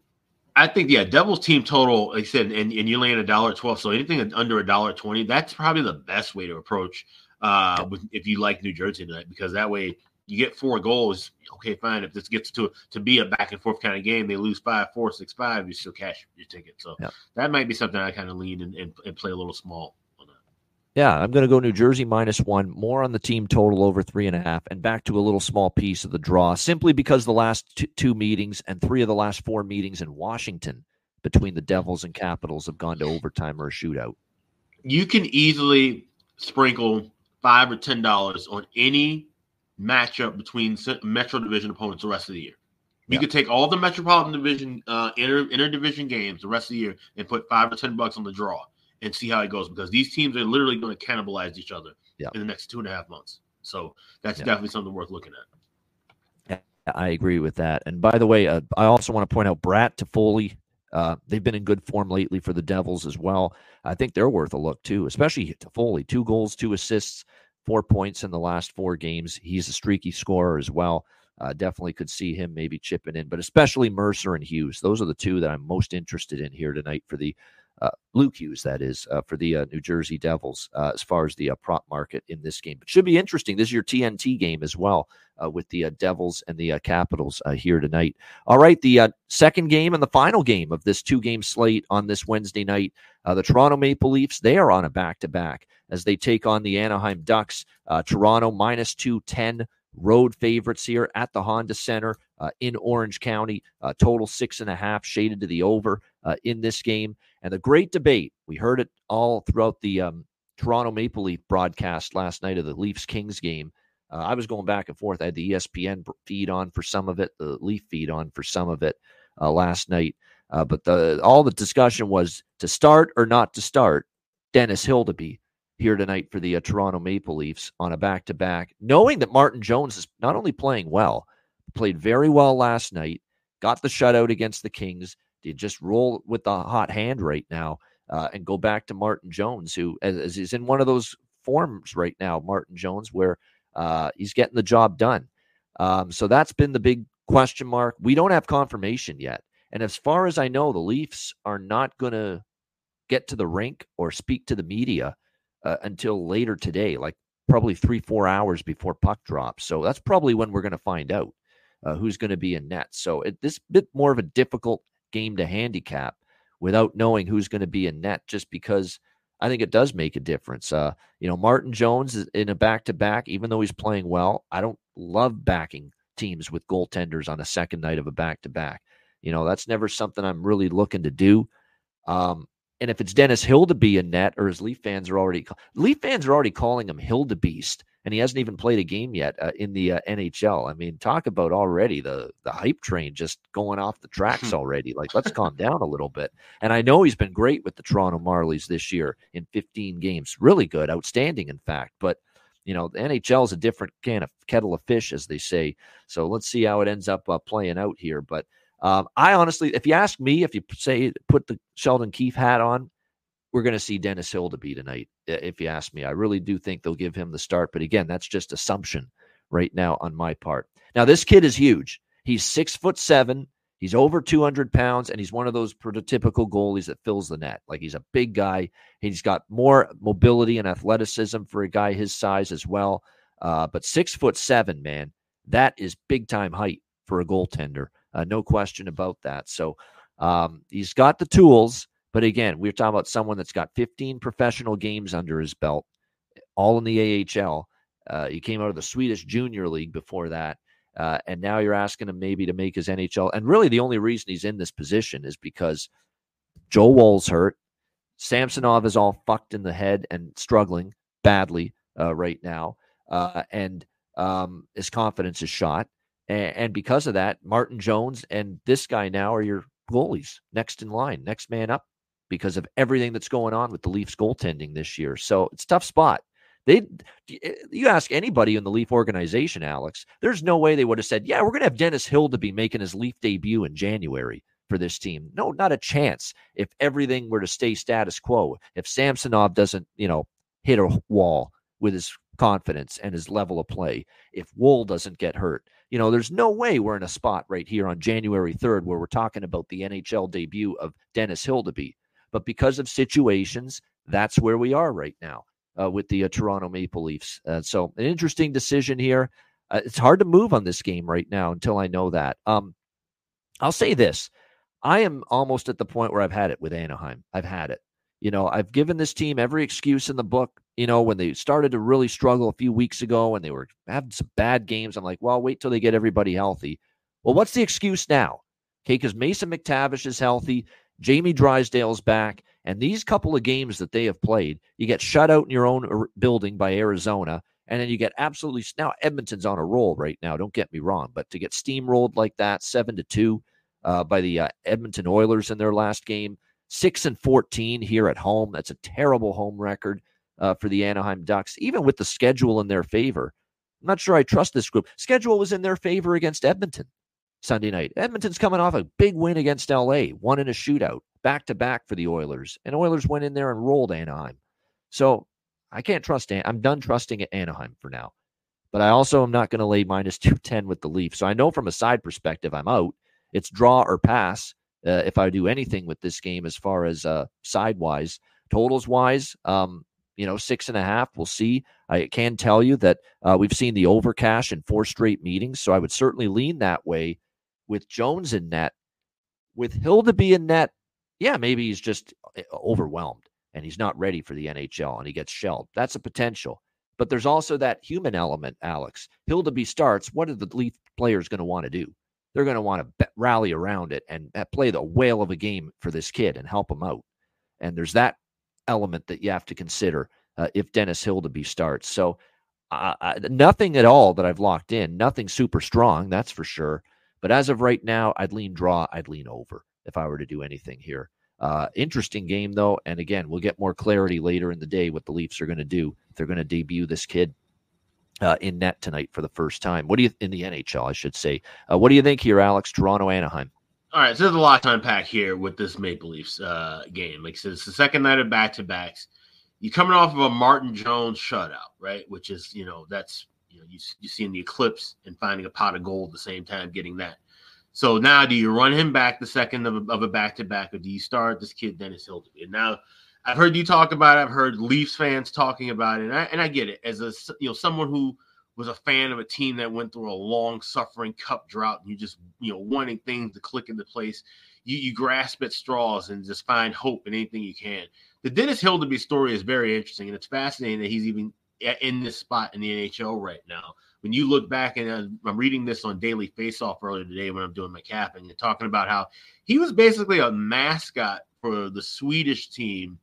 I think yeah, Devils team total. Like I said, and, and you land a dollar twelve. So anything under a dollar twenty, that's probably the best way to approach. Uh, with, if you like New Jersey tonight, because that way you get four goals. Okay, fine. If this gets to to be a back and forth kind of game, they lose five, four, six, five. You still cash your ticket. So yeah. that might be something I kind of lean and, and, and play a little small. Yeah, I'm going to go New Jersey minus one, more on the team total over three and a half, and back to a little small piece of the draw, simply because the last t- two meetings and three of the last four meetings in Washington between the Devils and Capitals have gone to overtime or a shootout. You can easily sprinkle five or ten dollars on any matchup between Metro Division opponents the rest of the year. You yeah. could take all the Metropolitan Division uh, inter interdivision games the rest of the year and put five or ten bucks on the draw and see how it goes because these teams are literally going to cannibalize each other yeah. in the next two and a half months. So that's yeah. definitely something worth looking at. I agree with that. And by the way, uh, I also want to point out Bratt Toffoli. Uh, they've been in good form lately for the Devils as well. I think they're worth a look too, especially Toffoli. Two goals, two assists, four points in the last four games. He's a streaky scorer as well. Uh, definitely could see him maybe chipping in, but especially Mercer and Hughes. Those are the two that I'm most interested in here tonight for the uh, Luke Hughes, that is, uh, for the uh, New Jersey Devils uh, as far as the uh, prop market in this game. But should be interesting. This is your TNT game as well with the Devils and the Capitals here tonight. All right, the second game and the final game of this two game slate on this Wednesday night. The Toronto Maple Leafs, they are on a back to back as they take on the Anaheim Ducks. Toronto minus 210 road favorites here at the Honda Center uh, in Orange County. Uh, total six and a half, shaded to the over uh, in this game. And the great debate, we heard it all throughout the um, Toronto Maple Leaf broadcast last night of the Leafs Kings game. Uh, I was going back and forth. I had the ESPN feed on for some of it, the Leaf feed on for some of it uh, last night. Uh, but the all the discussion was to start or not to start Dennis Hildeby here tonight for the uh, Toronto Maple Leafs on a back to back, knowing that Martin Jones is not only playing well, played very well last night, got the shutout against the Kings. You just roll with the hot hand right now uh, and go back to Martin Jones, who is, is in one of those forms right now, Martin Jones, where uh, he's getting the job done. Um, so that's been the big question mark. We don't have confirmation yet. And as far as I know, the Leafs are not going to get to the rink or speak to the media uh, until later today, like probably three, four hours before puck drops. So that's probably when we're going to find out uh, who's going to be in net. So it, this bit more of a difficult game to handicap without knowing who's going to be in net, just because I think it does make a difference. Uh, you know, Martin Jones is in a back to back, even though he's playing well. I don't love backing teams with goaltenders on a second night of a back to back. You know, that's never something I'm really looking to do. Um, and if it's Dennis Hildeby in net, or as Leaf fans are already Leaf fans are already calling him Hildebeest, and he hasn't even played a game yet uh, in the uh, NHL. I mean, talk about already the the hype train just going off the tracks already. Like, let's calm down a little bit. And I know he's been great with the Toronto Marlies this year in 15 games, really good, outstanding, in fact. But You know, the NHL is a different can of kettle of fish, as they say. So let's see how it ends up uh, playing out here. But um, I honestly, if you ask me, if you say put the Sheldon Keefe hat on, we're going to see Dennis Hildeby tonight. If you ask me, I really do think they'll give him the start. But again, that's just assumption right now on my part. Now, this kid is huge. He's six foot seven. He's over 200 pounds, and he's one of those prototypical goalies that fills the net. Like he's a big guy. He's got more mobility and athleticism for a guy his size as well. Uh, but six foot seven, man, that is big time height for a goaltender. Uh, no question about that. So um, he's got the tools. But again, we're talking about someone that's got 15 professional games under his belt, all in the AHL. Uh, he came out of the Swedish Junior League before that. Uh, and now you're asking him maybe to make his NHL. And really, the only reason he's in this position is because Joe Woll's hurt. Samsonov is all fucked in the head and struggling badly uh, right now. Uh, and um, his confidence is shot. And, and, because of that, Martin Jones and this guy now are your goalies next in line, next man up because of everything that's going on with the Leafs goaltending this year. So it's tough spot. They, eh, you ask anybody in the Leaf organization, Alex, there's no way they would have said, "Yeah, we're going to have Dennis Hildeby making his Leaf debut in January for this team." No, not a chance. If everything were to stay status quo, if Samsonov doesn't, you know, hit a wall with his confidence and his level of play, if Woll doesn't get hurt, you know, there's no way we're in a spot right here on January 3rd where we're talking about the NHL debut of Dennis Hildeby. But because of situations, that's where we are right now uh, with the uh, Toronto Maple Leafs. Uh, so, an interesting decision here. Uh, it's hard to move on this game right now until I know that. Um, I'll say this I am almost at the point where I've had it with Anaheim. I've had it. You know, I've given this team every excuse in the book. You know, when they started to really struggle a few weeks ago and they were having some bad games, I'm like, well, wait till they get everybody healthy. Well, what's the excuse now? Okay, because Mason McTavish is healthy. Jamie Drysdale's back. And these couple of games that they have played, you get shut out in your own building by Arizona, and then you get absolutely now Edmonton's on a roll right now. Don't get me wrong, but to get steamrolled like that, seven to two uh, by the uh, Edmonton Oilers in their last game, six and fourteen here at home. That's a terrible home record uh, for the Anaheim Ducks, even with the schedule in their favor. I'm not sure I trust this group. Schedule was in their favor against Edmonton. Sunday night. Edmonton's coming off a big win against LA, one in a shootout, back to back for the Oilers. And Oilers went in there and rolled Anaheim. So I can't trust An- I'm done trusting Anaheim for now. But I also am not going to lay minus 210 with the Leafs. So I know from a side perspective, I'm out. It's draw or pass uh, if I do anything with this game as far as uh, side wise. Totals wise, um, you know, six and a half. We'll see. I can tell you that uh, we've seen the overcash in four straight meetings. So I would certainly lean that way with Jones in net, with Hildeby in net, yeah, maybe he's just eh, overwhelmed and he's not ready for the NHL and he gets shelled. That's a potential. But there's also that human element, Alex. Hildeby starts. What are the Leaf players going to want to do? They're going to want to rally around it and eh, play the whale of a game for this kid and help him out. And there's that element that you have to consider uh, if Dennis Hildeby starts. So, uh, nothing at all that I've locked in. Nothing super strong, that's for sure. But as of right now, I'd lean draw. I'd lean over if I were to do anything here. Uh, interesting game though, and again, we'll get more clarity later in the day what the Leafs are going to do. They're going to debut this kid uh, in net tonight for the first time. What do you in the NHL? I should say. Uh, what do you think here, Alex? Toronto, Anaheim. All right, so there's a lot to unpack here with this Maple Leafs uh, game. Like I said, it's the second night of back to backs. You're coming off of a Martin Jones shutout, right? Which is, you know, that's you know, you you seeing the eclipse and finding a pot of gold at the same time, getting that. So now, do you run him back the second of a, back-to-back, or do you start this kid Dennis Hildeby? And now, I've heard you talk about it. I've heard Leafs fans talking about it, and I, and I get it as a you know someone who was a fan of a team that went through a long suffering cup drought, and you just you know wanting things to click into place. You you grasp at straws and just find hope in anything you can. The Dennis Hildeby story is very interesting, and it's fascinating that he's even in this spot in the NHL right now. When you look back, and I'm reading this on Daily Faceoff earlier today when I'm doing my capping, and talking about how he was basically a mascot for the Swedish team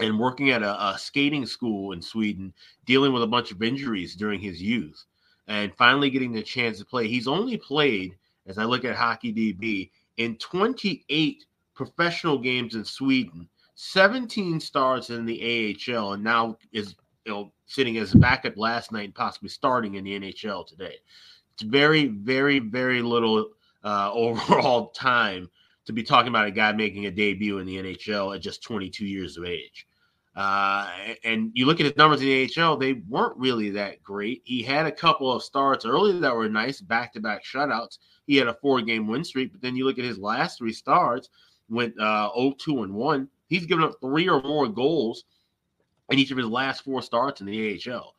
and working at a, a skating school in Sweden, dealing with a bunch of injuries during his youth, and finally getting the chance to play. He's only played, as I look at Hockey DB, in 28 professional games in Sweden, 17 starts in the AHL, and now is you know, sitting as a backup last night and possibly starting in the NHL today. It's very, very, very little uh, overall time to be talking about a guy making a debut in the NHL at just 22 years of age. Uh, and you look at his numbers in the NHL, they weren't really that great. He had a couple of starts early that were nice, back to back shutouts. He had a four game win streak, but then you look at his last three starts, went uh, 0 2 and 1. He's given up three or more goals in each of his last four starts in the AHL.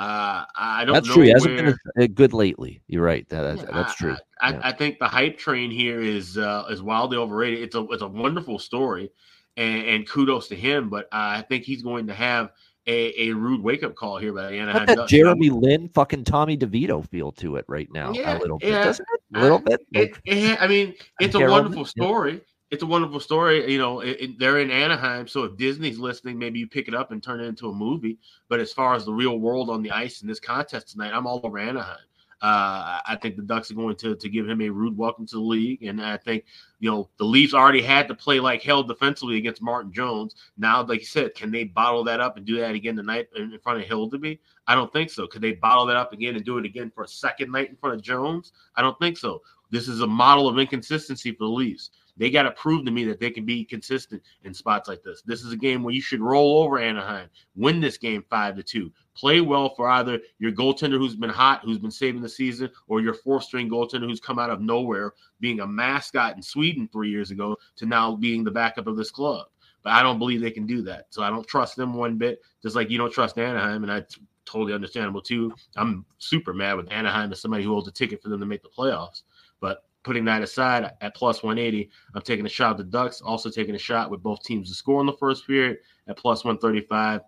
Uh, I don't. That's true. He hasn't where, been good lately. You're right. That, yeah, that's true. I, yeah. I, I, think the hype train here is uh, is wildly overrated. It's a it's a wonderful story, and, and kudos to him. But I think he's going to have a, a rude wake up call here by the Anaheim that Jeremy Lin, fucking Tommy DeVito feel to it right now. Yeah, a little bit, yeah. doesn't it? A little bit. It, it, I mean, it's a wonderful story it's a wonderful story. You know, it, it, they're in Anaheim, so if Disney's listening, maybe you pick it up and turn it into a movie. But as far as the real world on the ice in this contest tonight, I'm all over Anaheim. Uh, I think the Ducks are going to to give him a rude welcome to the league, and I think you know the Leafs already had to play like hell defensively against Martin Jones. Now, like you said, can they bottle that up and do that again tonight in front of Hildeby? I don't think so. Could they bottle that up again and do it again for a second night in front of Jones? I don't think so. This is a model of inconsistency for the Leafs. They got to prove to me that they can be consistent in spots like this. This is a game where you should roll over Anaheim, win this game five to two, play well for either your goaltender who's been hot, who's been saving the season, or your fourth string goaltender who's come out of nowhere, being a mascot in Sweden three years ago to now being the backup of this club. But I don't believe they can do that. So I don't trust them one bit, just like you don't trust Anaheim. And I totally understandable too. I'm super mad with Anaheim as somebody who holds a ticket for them to make the playoffs. But putting that aside at plus 180, I'm taking a shot at the Ducks, also taking a shot with both teams to score in the first period at plus 135.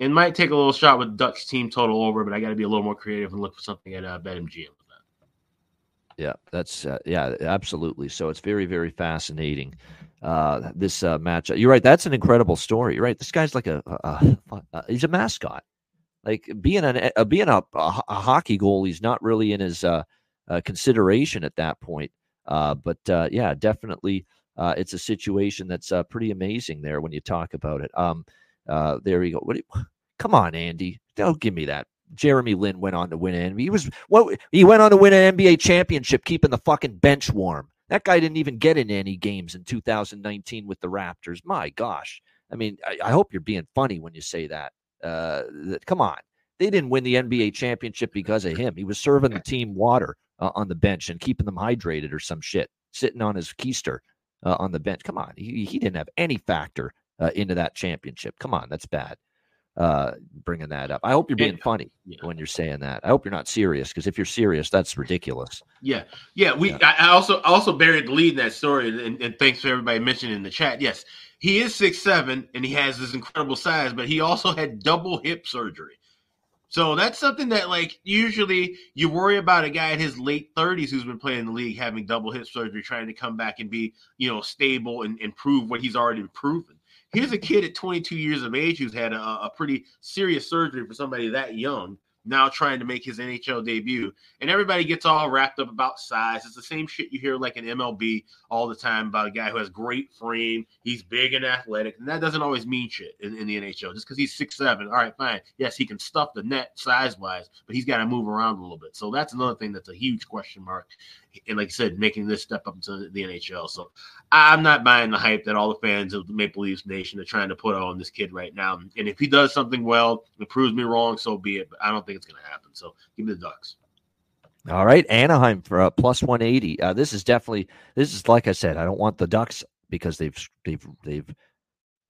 And might take a little shot with Ducks team total over, but I got to be a little more creative and look for something at uh, BetMGM. Yeah, that's uh, yeah, absolutely. So it's very, very fascinating. Uh, this uh, match, you're right. That's an incredible story. You're right. This guy's like a, a, a, a he's a mascot. Like being an uh, being a, a, a hockey goal, he's not really in his uh, consideration at that point. Uh, but uh, yeah, definitely, uh, it's a situation that's uh, pretty amazing there when you talk about it. Um, uh, there you go. What, come on, Andy, don't give me that. Jeremy Lin went on to win an He was what he went on to win an NBA championship, keeping the fucking bench warm. That guy didn't even get in any games in 2019 with the Raptors. My gosh. I mean, I, I hope you're being funny when you say that. Uh, come on. They didn't win the NBA championship because of him. He was serving the team water uh, on the bench and keeping them hydrated or some shit, sitting on his keister uh, on the bench. Come on, he, he didn't have any factor uh, into that championship. Come on, that's bad. Uh, bringing that up. I hope you're being funny yeah. when you're saying that. I hope you're not serious because if you're serious, that's ridiculous. Yeah, yeah. We yeah. I also also buried the lead in that story, and, and thanks for everybody mentioning in the chat. Yes, he is six seven and he has this incredible size, but he also had double hip surgery. So that's something that, like, usually you worry about a guy in his late 30s who's been playing in the league having double hip surgery, trying to come back and be, you know, stable and, and prove what he's already proven. Here's a kid at 22 years of age who's had a, a pretty serious surgery for somebody that young now trying to make his NHL debut. And everybody gets all wrapped up about size. It's the same shit you hear like in MLB all the time about a guy who has great frame. He's big and athletic. And that doesn't always mean shit in, in the NHL. Just because he's six seven, all right, fine. Yes, he can stuff the net size wise, but he's got to move around a little bit. So that's another thing that's a huge question mark and like I said, making this step up to the NHL. So I'm not buying the hype that all the fans of the Maple Leafs Nation are trying to put on this kid right now. And if he does something well, it proves me wrong, so be it. But I don't think it's going to happen. So give me the Ducks. All right, Anaheim for uh, plus 180. Uh, this is definitely this is like I said. I don't want the Ducks because they've they've they've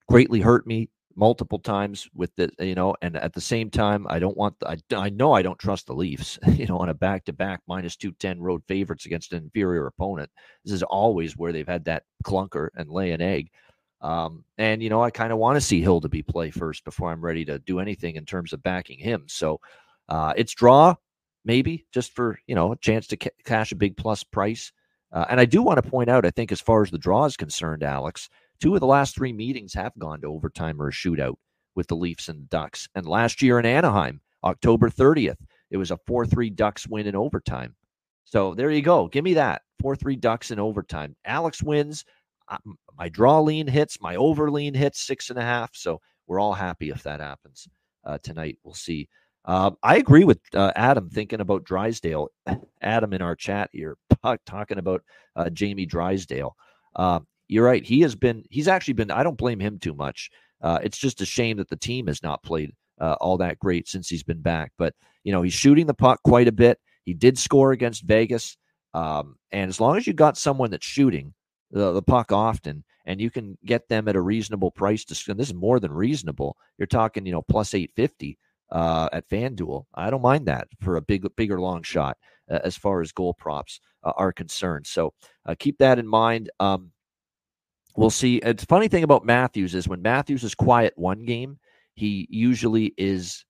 greatly hurt me multiple times with the you know and at the same time i don't want I, I know i don't trust the leafs you know on a back-to-back minus 210 road favorites against an inferior opponent. This is always where they've had that clunker and lay an egg. Um, and you know i kind of want to see Hildeby play first before i'm ready to do anything in terms of backing him. So uh, it's draw maybe just for you know a chance to ca- cash a big plus price. Uh, and i do want to point out i think as far as the draw is concerned alex Two of the last three meetings have gone to overtime or a shootout with the Leafs and Ducks. And last year in Anaheim, October 30th, it was a 4 3 Ducks win in overtime. So there you go. Give me that 4 3 Ducks in overtime. Alex wins. My draw lean hits, my over lean hits six and a half. So we're all happy if that happens. uh, tonight. We'll see. Um, I agree with uh, Adam thinking about Drysdale. Adam in our chat here talking about uh, Jamie Drysdale. You're right. He has been. He's actually been. I don't blame him too much. Uh, it's just a shame that the team has not played uh, all that great since he's been back. But you know, he's shooting the puck quite a bit. He did score against Vegas, um, and as long as you got someone that's shooting the, the puck often, and you can get them at a reasonable price to, and this is more than reasonable. You're talking, you know, plus eight fifty uh, at FanDuel. I don't mind that for a big, bigger long shot uh, as far as goal props uh, are concerned. So uh, keep that in mind. Um, we'll see. It's funny thing about Matthews is when Matthews is quiet one game, he usually is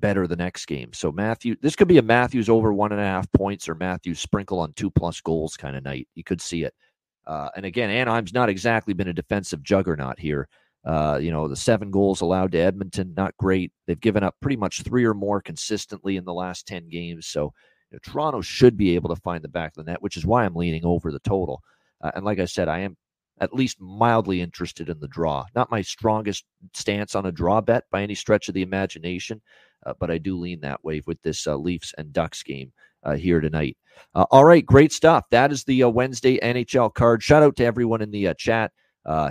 better the next game. So Matthew, this could be a Matthews over one and a half points or Matthews sprinkle on two plus goals kind of night. You could see it. Uh, and again, Anaheim's not exactly been a defensive juggernaut here. Uh, you know, the seven goals allowed to Edmonton, not great. They've given up pretty much three or more consistently in the last 10 games. So you know, Toronto should be able to find the back of the net, which is why I'm leaning over the total. Uh, and like I said, I am at least mildly interested in the draw. Not my strongest stance on a draw bet by any stretch of the imagination, uh, but I do lean that way with this uh, Leafs and Ducks game uh, here tonight. Uh, all right, great stuff. That is the uh, Wednesday NHL card. Shout out to everyone in the uh, chat.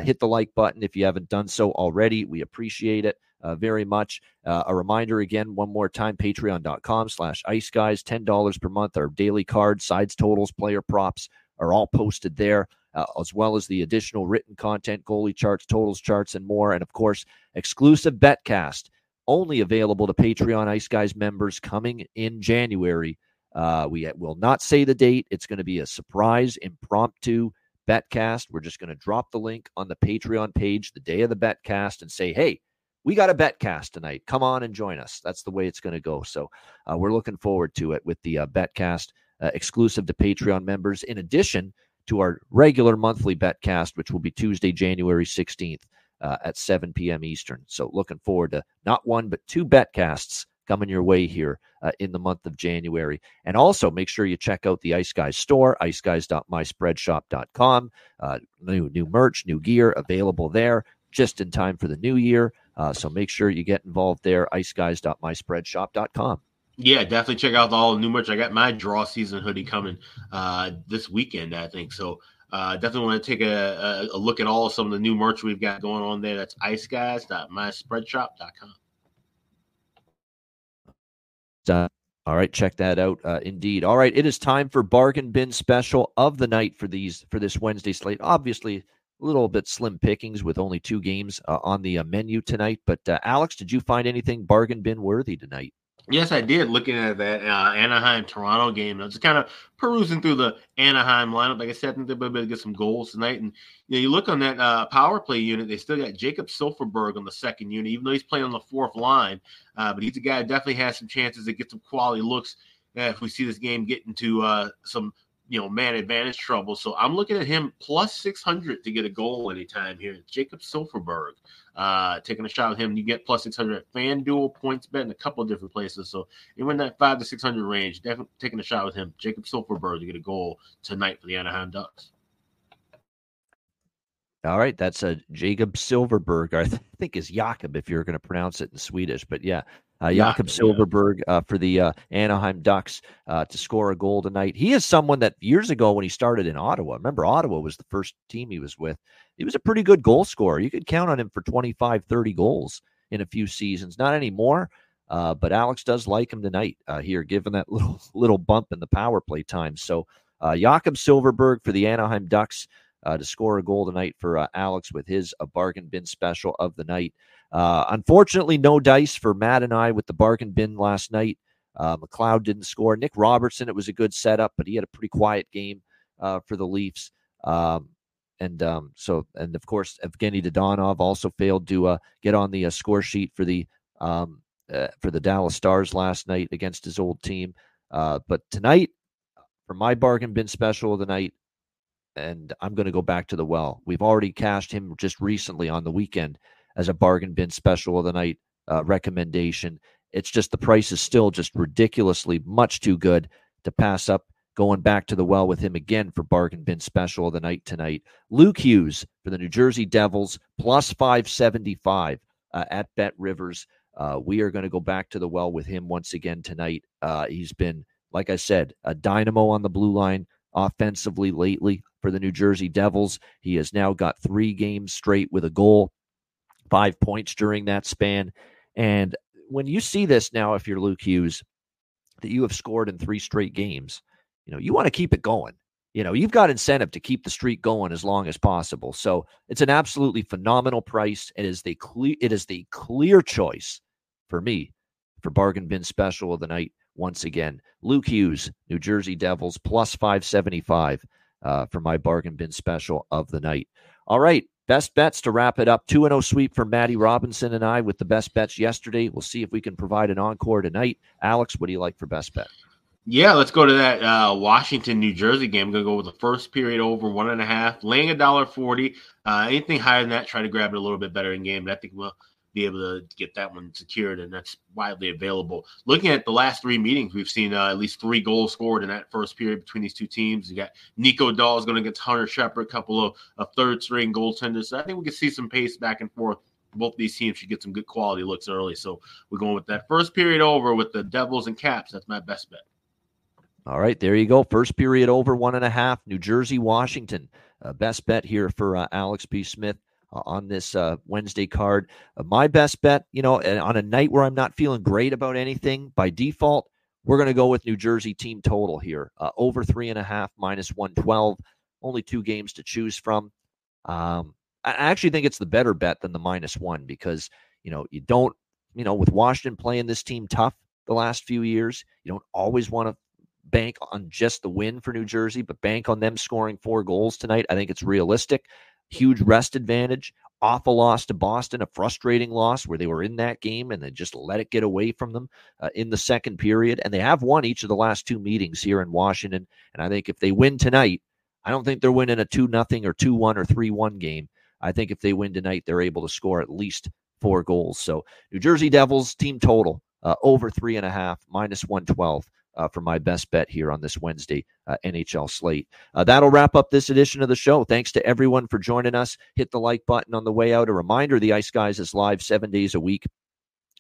hit the like button if you haven't done so already. We appreciate it. Uh, very much. Uh, a reminder again, one more time, patreon.com slash ice guys, $10 per month. Our daily cards, sides totals, player props are all posted there uh, as well as the additional written content, goalie charts, totals charts, and more. And of course, exclusive betcast only available to Patreon Ice Guys members coming in January. Uh, we will not say the date. It's going to be a surprise, impromptu betcast. We're just going to drop the link on the Patreon page the day of the betcast and say, hey, we got a betcast tonight. Come on and join us. That's the way it's going to go. So uh, we're looking forward to it with the uh, betcast uh, exclusive to Patreon members. In addition, to our regular monthly betcast, which will be Tuesday, January 16th uh, at 7 p.m. Eastern. So looking forward to not one, but two betcasts coming your way here uh, in the month of January. And also make sure you check out the Ice Guys store, iceguys.myspreadshop.com. Uh, new, new merch, new gear available there just in time for the new year. Uh, so make sure you get involved there, iceguys.myspreadshop.com. Yeah, definitely check out all the new merch. I got my draw season hoodie coming uh, this weekend, I think. So uh, definitely want to take a, a, look at all some of the new merch we've got going on there. That's iceguys.myspreadshop.com. All right, check that out. Uh, indeed. All right, it is time for bargain bin special of the night for these for this Wednesday slate. Obviously, a little bit slim pickings with only two games uh, on the uh, menu tonight. But uh, Alex, did you find anything bargain bin worthy tonight? Yes, I did. Looking at that uh, Anaheim Toronto game, I was just kind of perusing through the Anaheim lineup. Like I said, I think they'll be able to get some goals tonight. And you, know, you look on that uh, power play unit; they still got Jacob Silfverberg on the second unit, even though he's playing on the fourth line. Uh, but he's a guy that definitely has some chances to get some quality looks. Uh, if we see this game get into uh, some you know man advantage trouble. So I'm looking at him plus 600 to get a goal anytime here. Jacob Silfverberg uh, taking a shot with him. You get plus 600 at FanDuel, points bet in a couple of different places. So you're in that five to 600 range. Definitely taking a shot with him. Jacob Silfverberg to get a goal tonight for the Anaheim Ducks. All right, that's a Jacob Silfverberg. I think is Jakob if you're going to pronounce it in Swedish, but yeah, uh, Jakob Silfverberg uh, for the uh, Anaheim Ducks uh, to score a goal tonight. He is someone that years ago when he started in Ottawa, remember Ottawa was the first team he was with. He was a pretty good goal scorer. You could count on him for 25, 30 goals in a few seasons. Not anymore, uh, but Alex does like him tonight uh, here, given that little little bump in the power play time. So Jakob Silfverberg for the Anaheim Ducks to score a goal tonight for Alex with his a bargain bin special of the night. Uh, unfortunately, no dice for Matt and I with the bargain bin last night. Uh, McLeod didn't score. Nick Robertson, it was a good setup, but he had a pretty quiet game uh, for the Leafs. Um, and um, so, and of course, Evgeny Dadonov also failed to uh, get on the uh, score sheet for the um, uh, for the Dallas Stars last night against his old team. but tonight, for my bargain bin special of the night, and I'm going to go back to the well. We've already cashed him just recently on the weekend as a bargain bin special of the night uh, recommendation. It's just the price is still just ridiculously much too good to pass up going back to the well with him again for bargain bin special of the night tonight. Luke Hughes for the New Jersey Devils plus 575 uh, at BetRivers. Uh, we are going to go back to the well with him once again tonight. Uh, he's been, like I said, a dynamo on the blue line offensively lately for the New Jersey Devils. He has now got three games straight with a goal, five points during that span. And when you see this now, if you're Luke Hughes, that you have scored in three straight games, you know, you want to keep it going. You know, you've got incentive to keep the streak going as long as possible. So it's an absolutely phenomenal price. It is the clear it is the clear choice for me for bargain bin special of the night once again. Luke Hughes, New Jersey Devils, plus 575 uh, for my bargain bin special of the night. All right, best bets to wrap it up. 2 0 sweep for Maddie Robinson and I with the best bets yesterday. We'll see if we can provide an encore tonight. Alex, what do you like for best bet? Yeah, let's go to that uh, Washington, New Jersey game. I'm gonna go with the first period over one and a half, laying a dollar forty. Uh, anything higher than that, try to grab it a little bit better in game. But I think we'll be able to get that one secured, and that's widely available. Looking at the last three meetings, we've seen uh, at least three goals scored in that first period between these two teams. You got Nico Daws is going get Hunter Shepard, a couple of, of third string goaltenders. So I think we can see some pace back and forth. Both these teams should get some good quality looks early. So we're going with that first period over with the Devils and Caps. That's my best bet. All right, there you go. First period over one and a half. New Jersey, Washington. Uh, best bet here for uh, Alex B. Smith on this uh, Wednesday card. Uh, my best bet, you know, on a night where I'm not feeling great about anything, by default, we're going to go with New Jersey team total here. Uh, over three and a half, minus 112. Only two games to choose from. Um, I actually think it's the better bet than the minus one because, you know, you don't, you know, with Washington playing this team tough the last few years, you don't always want to bank on just the win for New Jersey, but bank on them scoring four goals tonight. I think it's realistic. Huge rest advantage. Awful loss to Boston, a frustrating loss where they were in that game and they just let it get away from them uh, in the second period. And they have won each of the last two meetings here in Washington. And I think if they win tonight, I don't think they're winning a 2 nothing or 2 1 or 3 1 game. I think if they win tonight, they're able to score at least four goals. So New Jersey Devils team total uh, over three and a half, minus 112 uh, for my best bet here on this Wednesday uh, NHL slate. Uh, that'll wrap up this edition of the show. Thanks to everyone for joining us. Hit the like button on the way out. A reminder the Ice Guys is live seven days a week.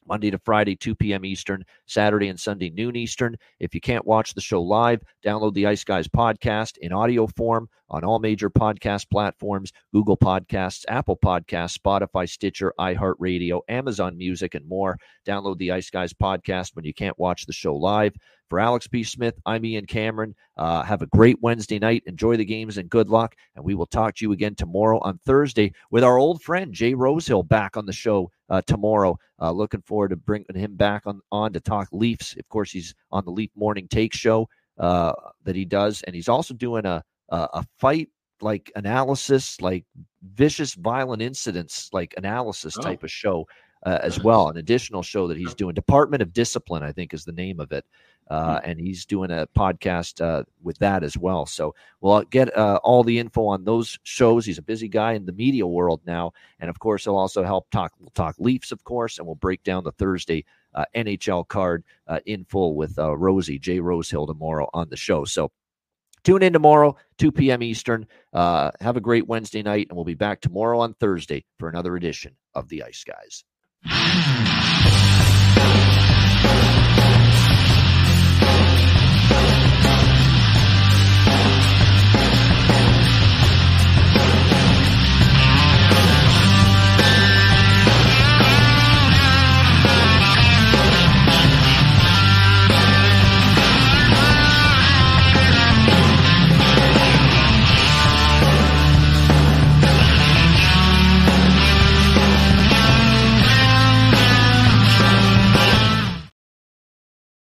Monday to Friday, 2 p.m. Eastern, Saturday and Sunday, noon Eastern. If you can't watch the show live, download the Ice Guys podcast in audio form on all major podcast platforms Google Podcasts, Apple Podcasts, Spotify, Stitcher, iHeartRadio, Amazon Music, and more. Download the Ice Guys podcast when you can't watch the show live. For Alex B. Smith, I'm Ian Cameron. Uh, have a great Wednesday night. Enjoy the games and good luck. And we will talk to you again tomorrow on Thursday with our old friend Jay Rosehill back on the show uh, tomorrow. Uh, looking forward to bringing him back on, on to talk Leafs. Of course, he's on the Leaf Morning Take show uh, that he does. And he's also doing a, a, a fight like analysis, like vicious, violent incidents, like analysis oh. type of show. Uh, as well. An additional show that he's doing, Department of Discipline, I think is the name of it. Uh, hmm. and he's doing a podcast uh, with that as well. So we'll get uh, all the info on those shows. He's a busy guy in the media world now, and of course, he'll also help talk. We'll talk Leafs, of course, and we'll break down the Thursday uh, NHL card uh, in full with uh, Rosie J Rosehill tomorrow on the show. So. Tune in tomorrow, 2 p.m. Eastern. have a great Wednesday night, and we'll be back tomorrow on Thursday for another edition of the Ice Guys. Thank you.